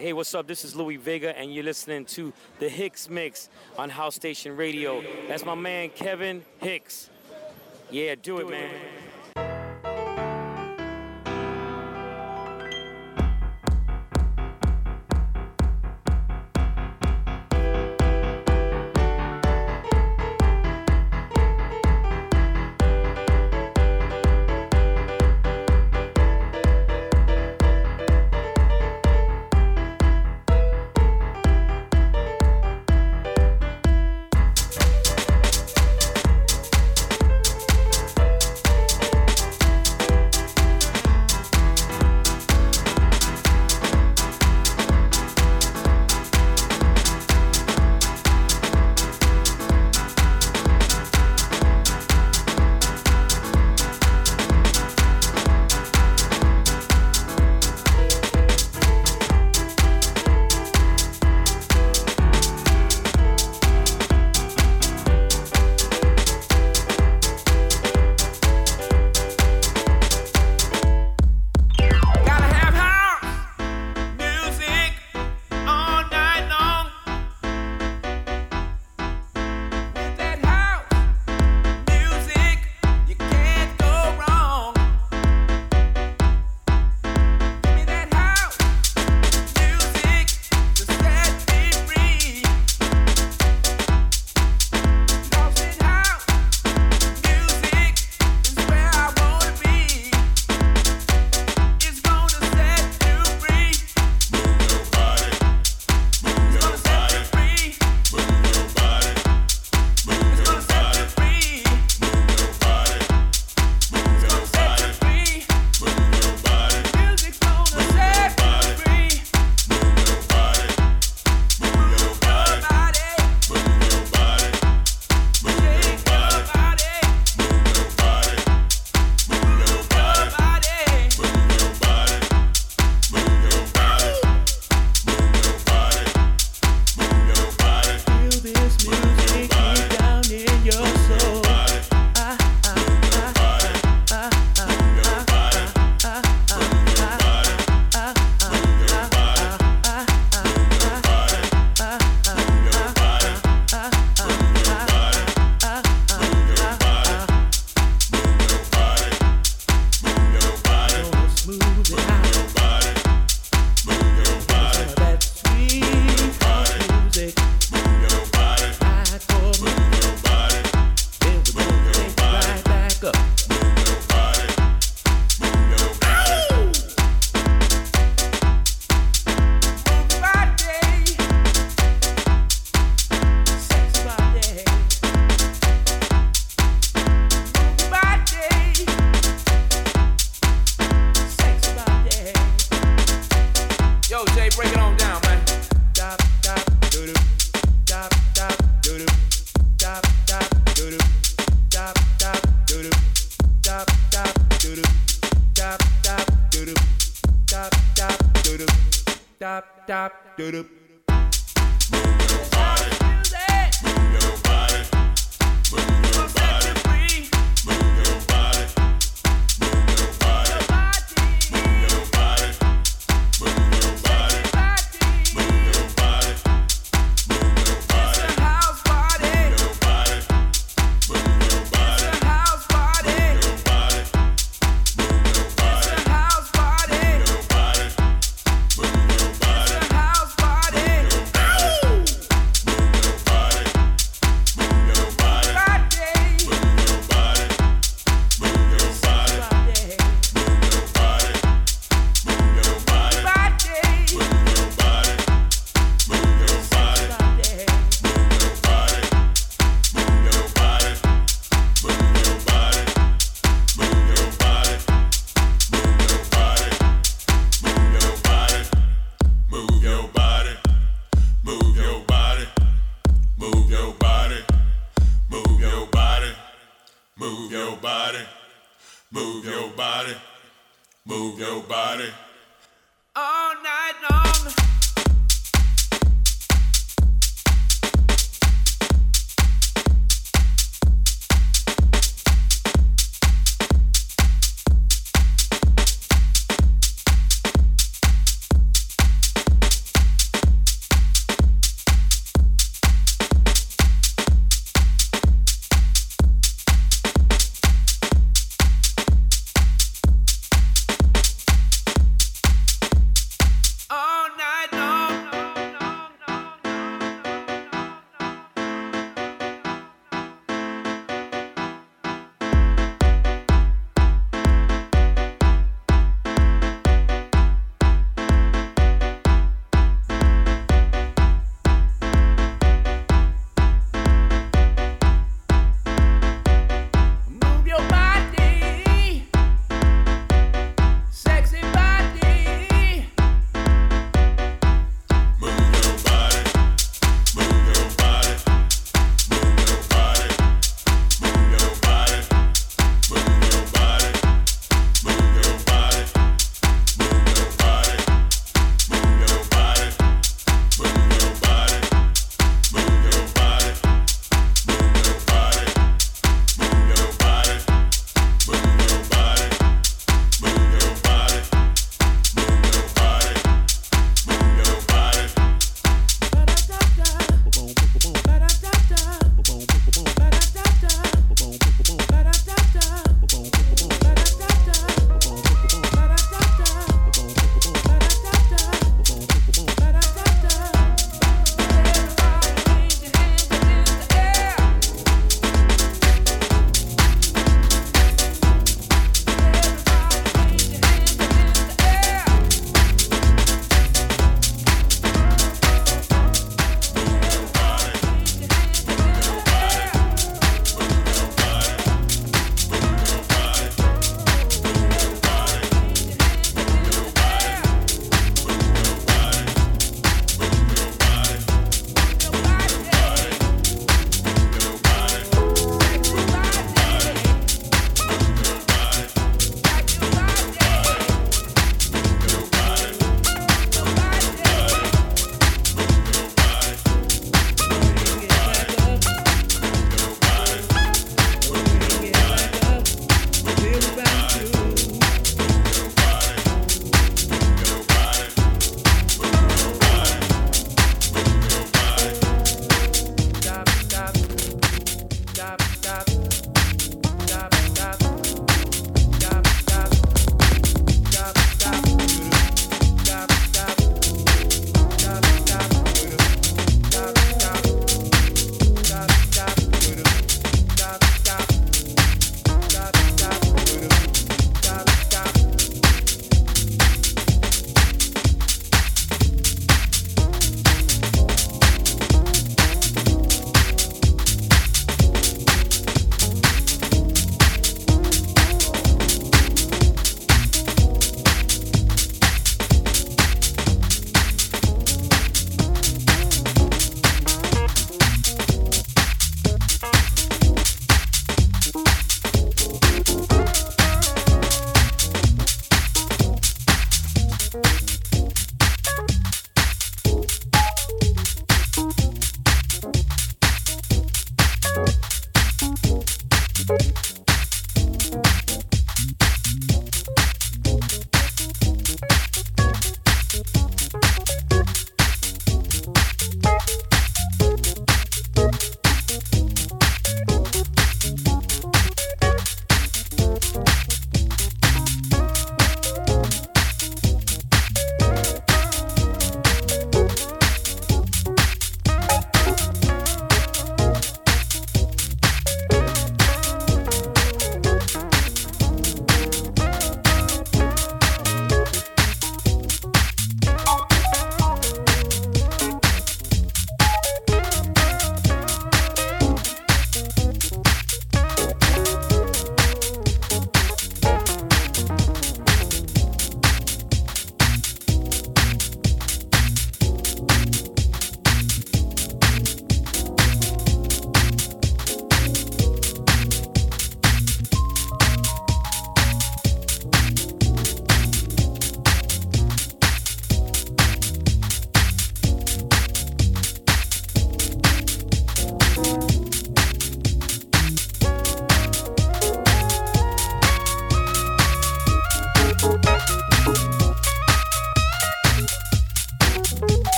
Hey, what's up? This is Louis Vega, and you're listening to the Hicks Mix on House Station Radio. That's my man, Kevin Hicks. Yeah, do, do it, man. It, man.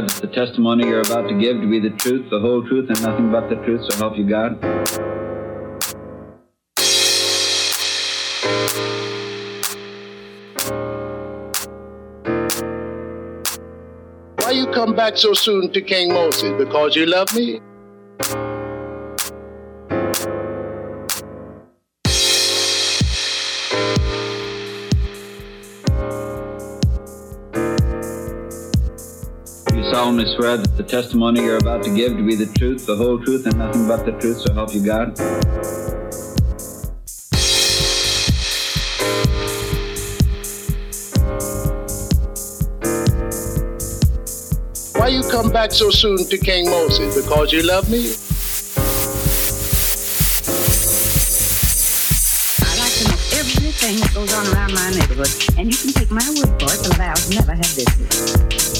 That the testimony you're about to give to be the truth, the whole truth, and nothing but the truth, so help you God? Why you come back so soon to King Moses? Because you love me? Solemnly swear that the testimony you're about to give to be the truth, the whole truth, and nothing but the truth, so help you God? Why you come back so soon to King Moses? Because you love me? I like to know everything that goes on around my neighborhood, and you can take my word for it, the Laos never had this.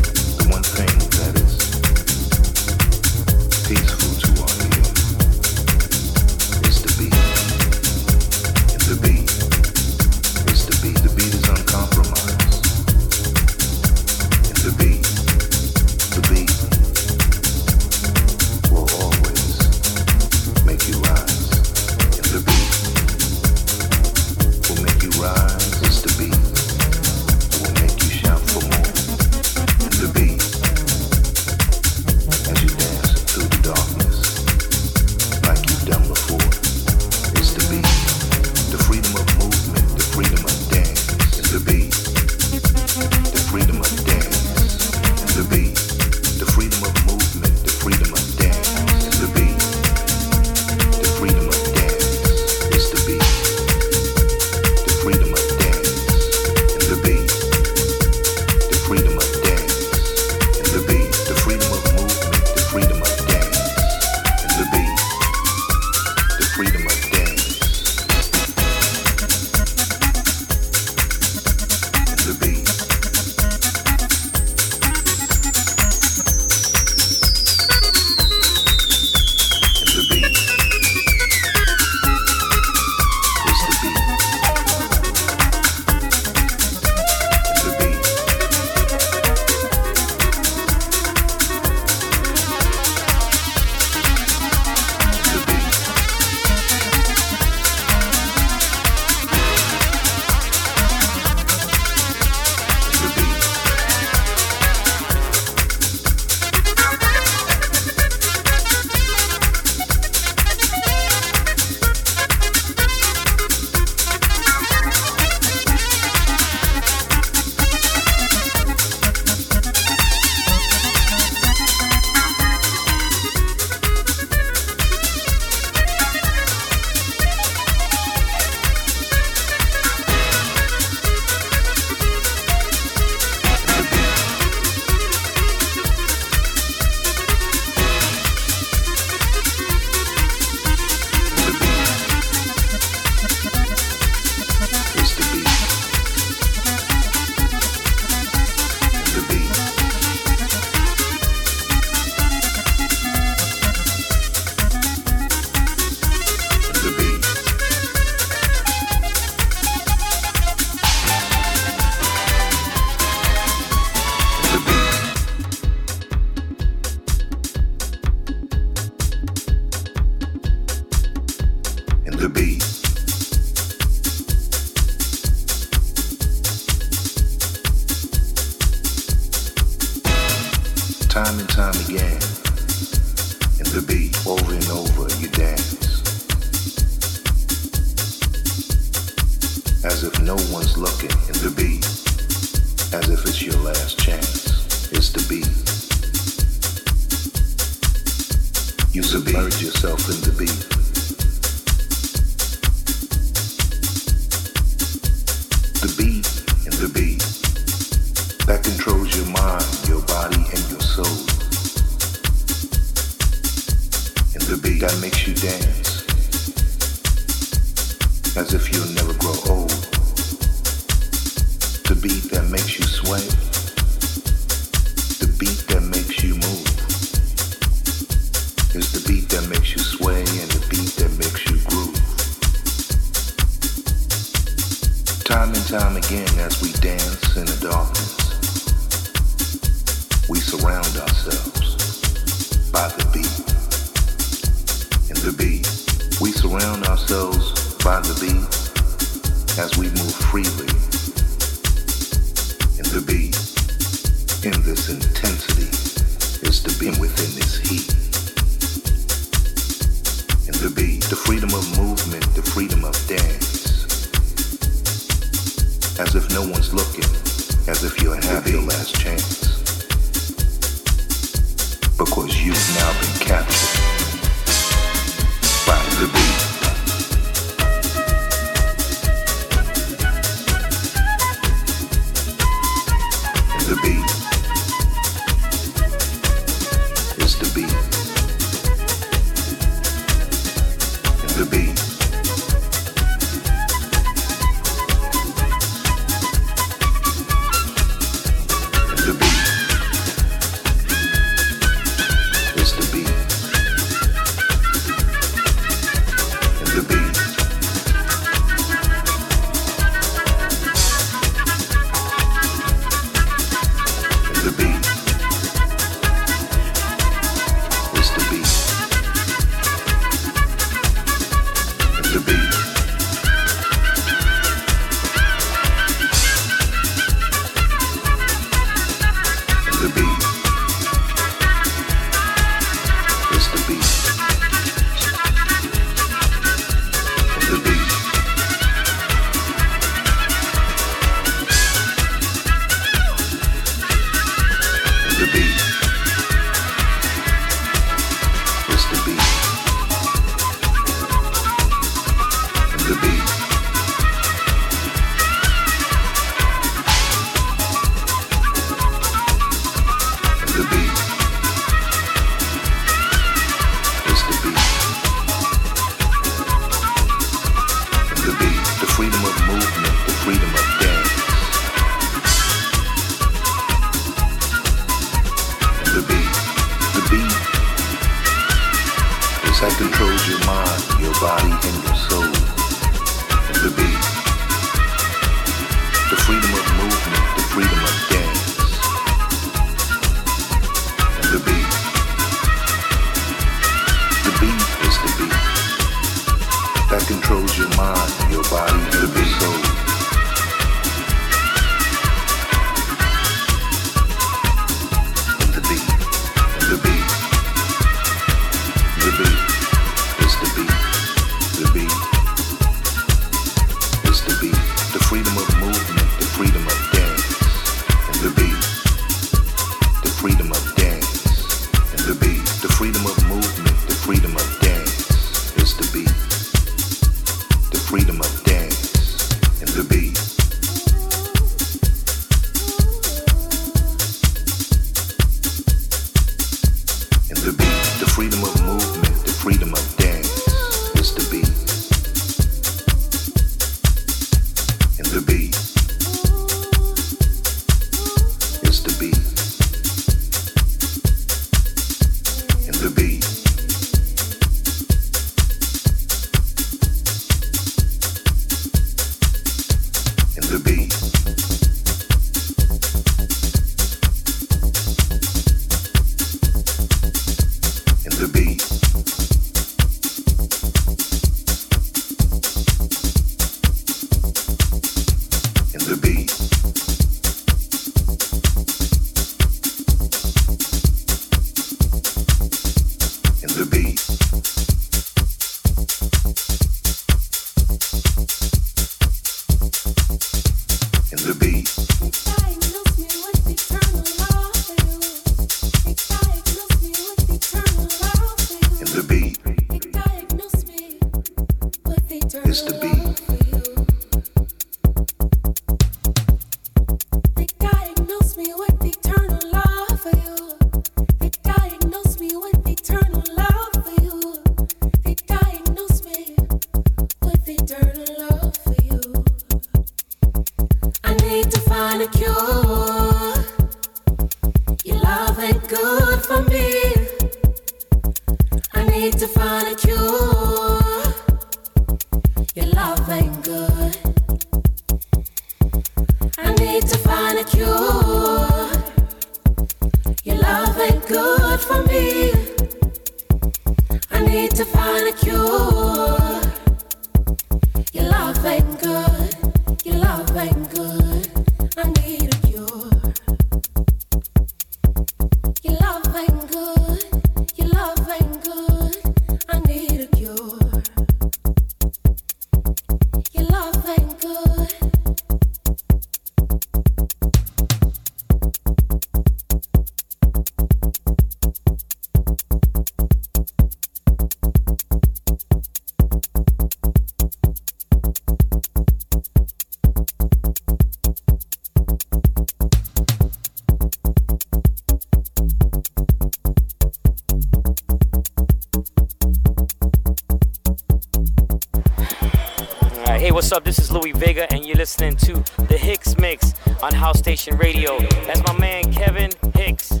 up? This is Louis Vega, and you're listening to the Hicks Mix on House Station Radio. That's my man Kevin Hicks.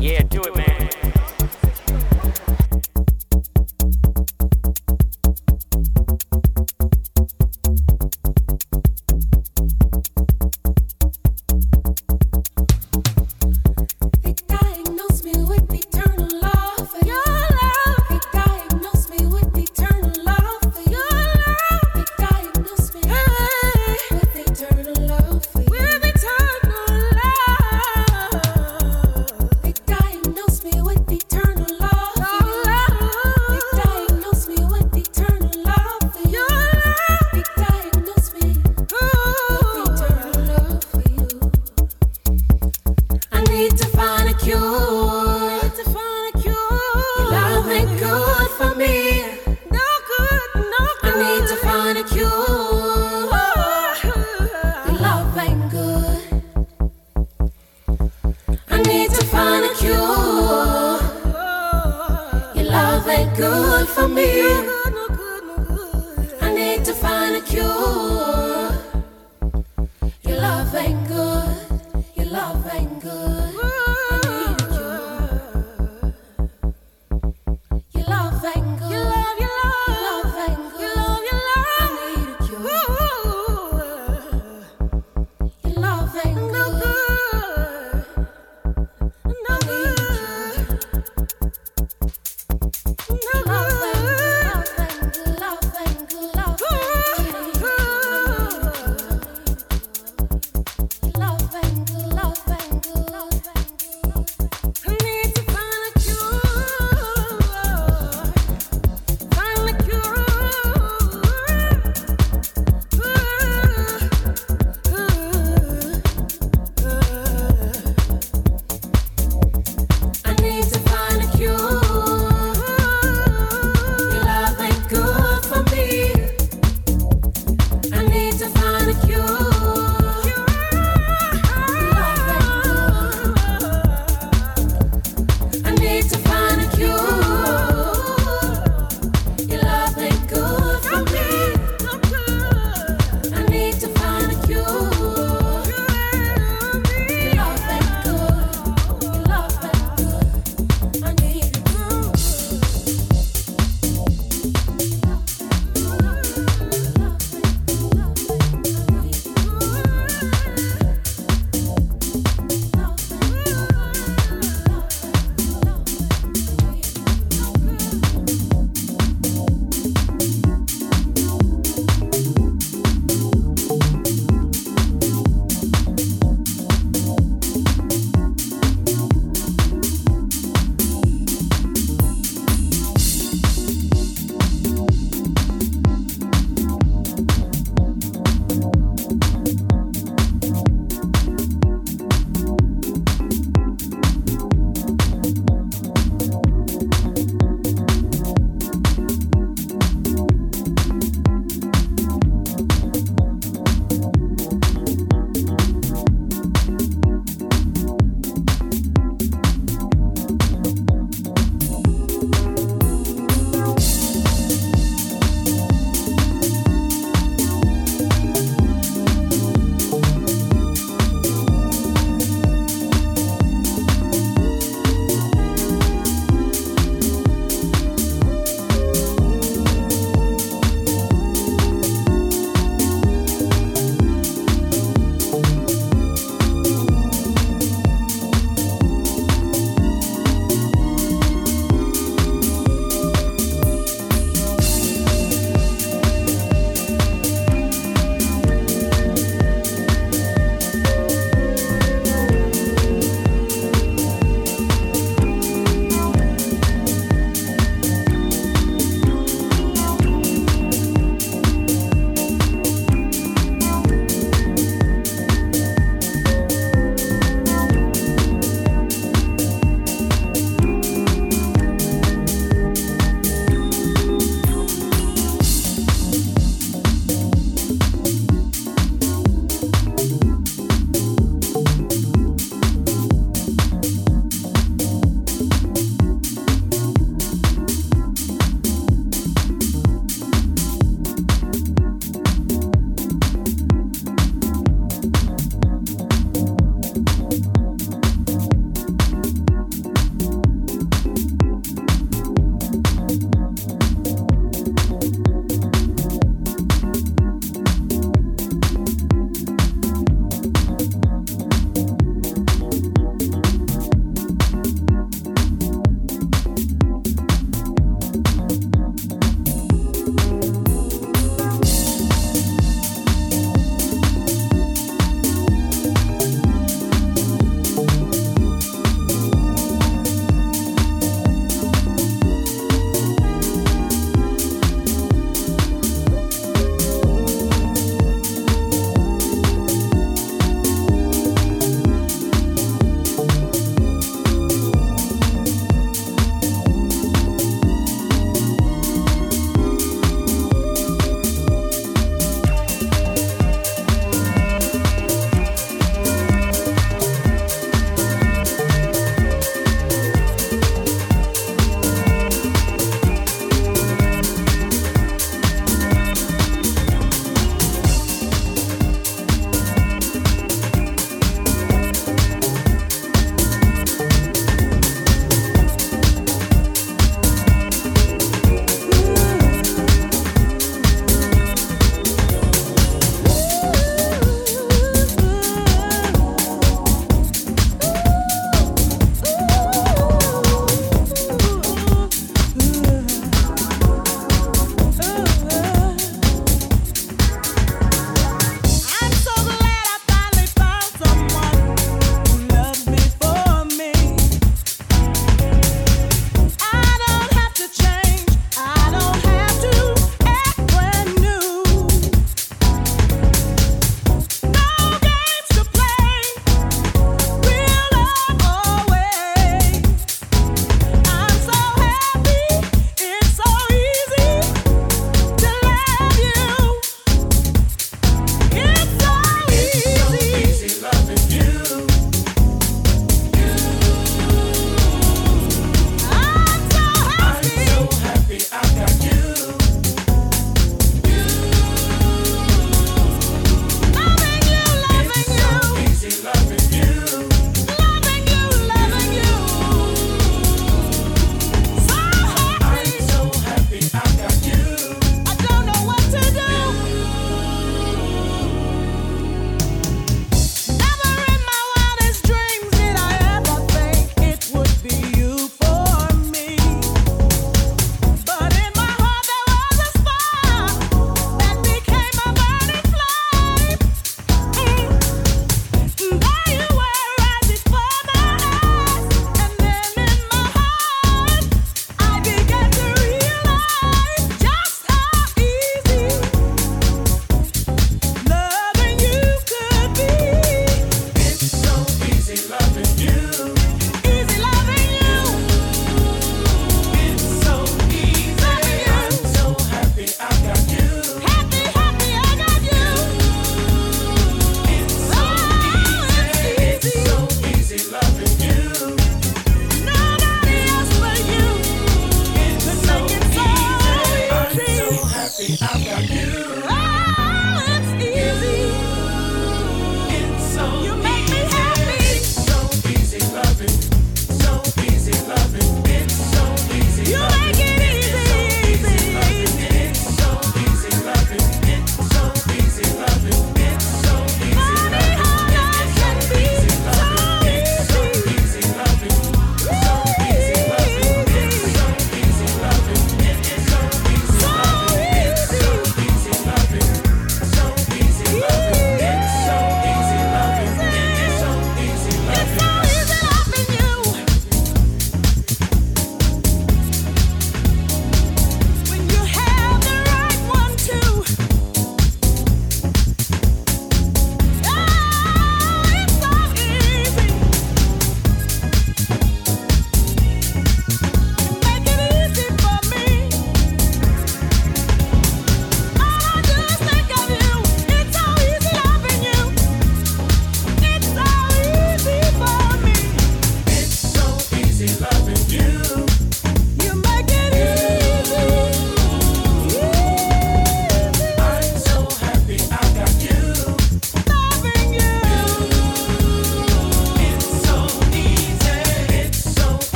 Yeah, do it, man.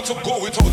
want to go without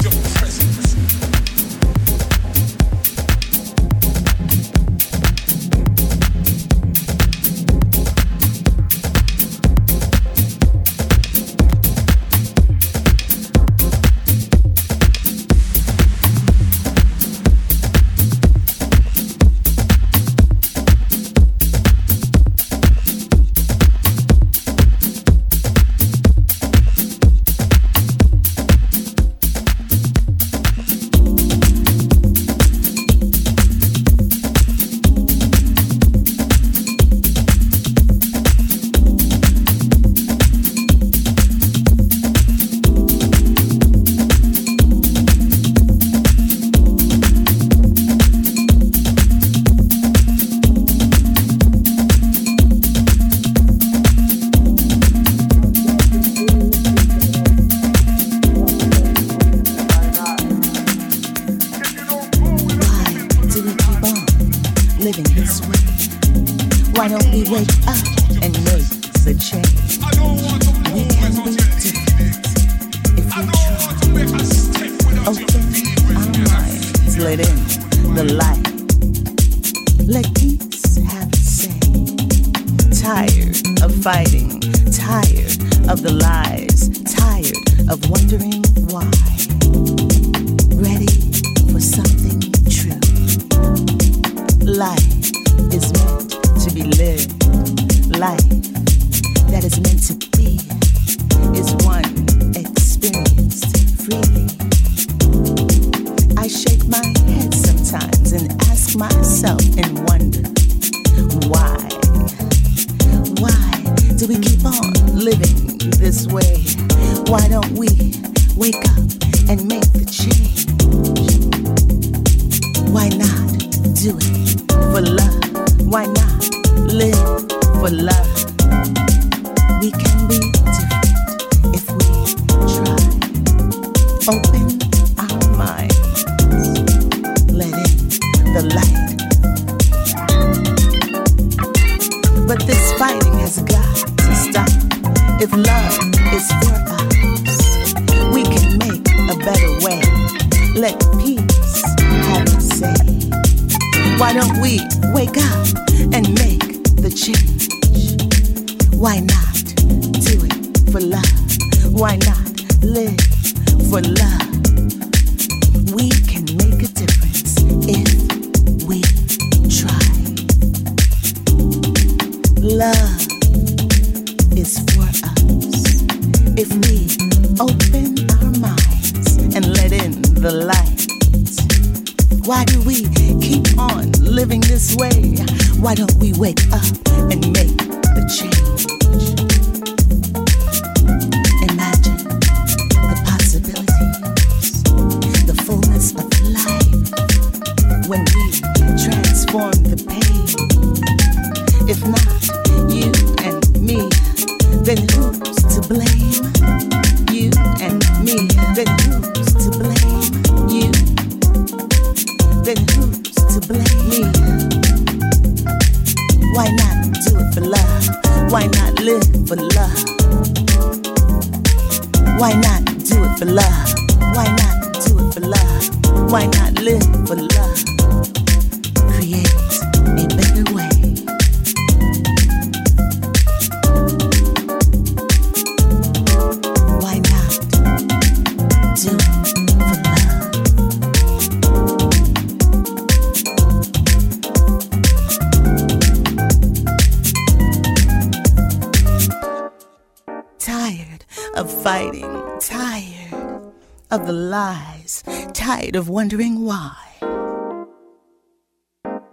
of fighting, tired of the lies, tired of wondering why.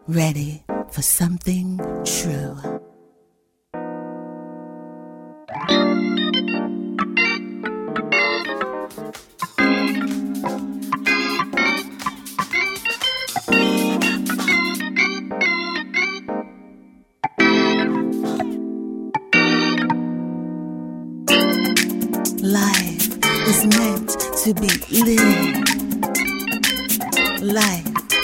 Ready for something true. to be lived life.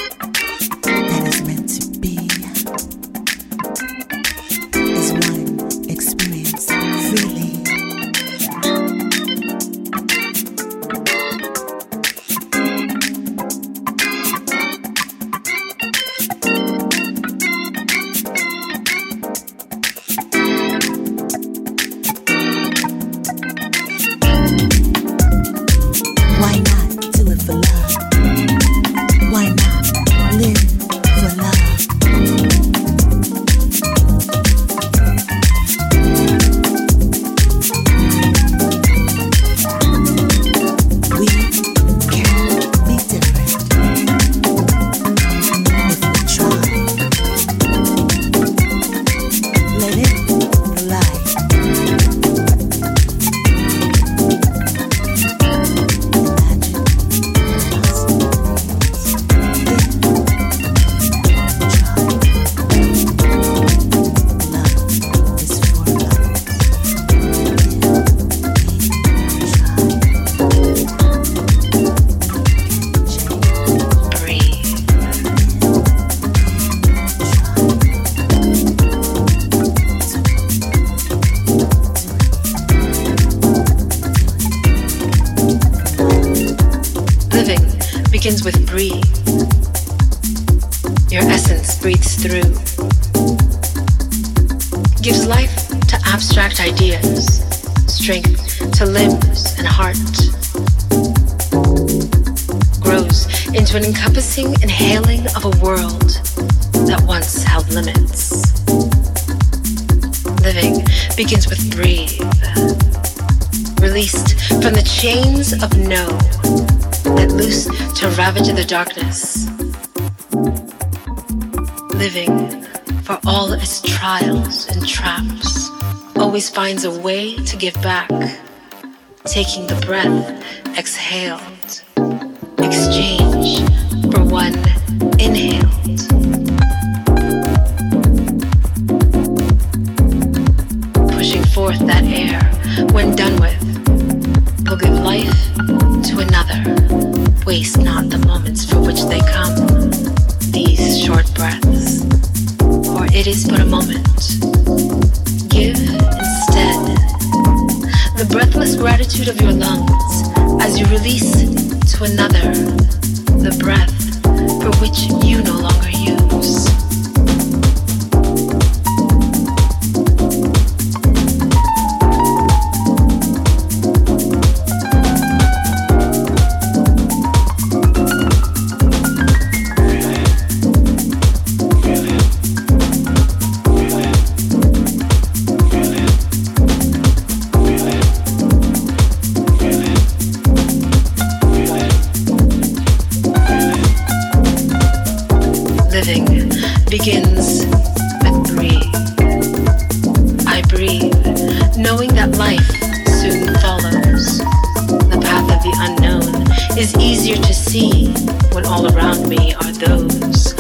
darkness, living for all its trials and traps, always finds a way to give back, taking the breath exhaled living begins with breathe. I breathe, knowing that life soon follows. The path of the unknown is easier to see when all around me are those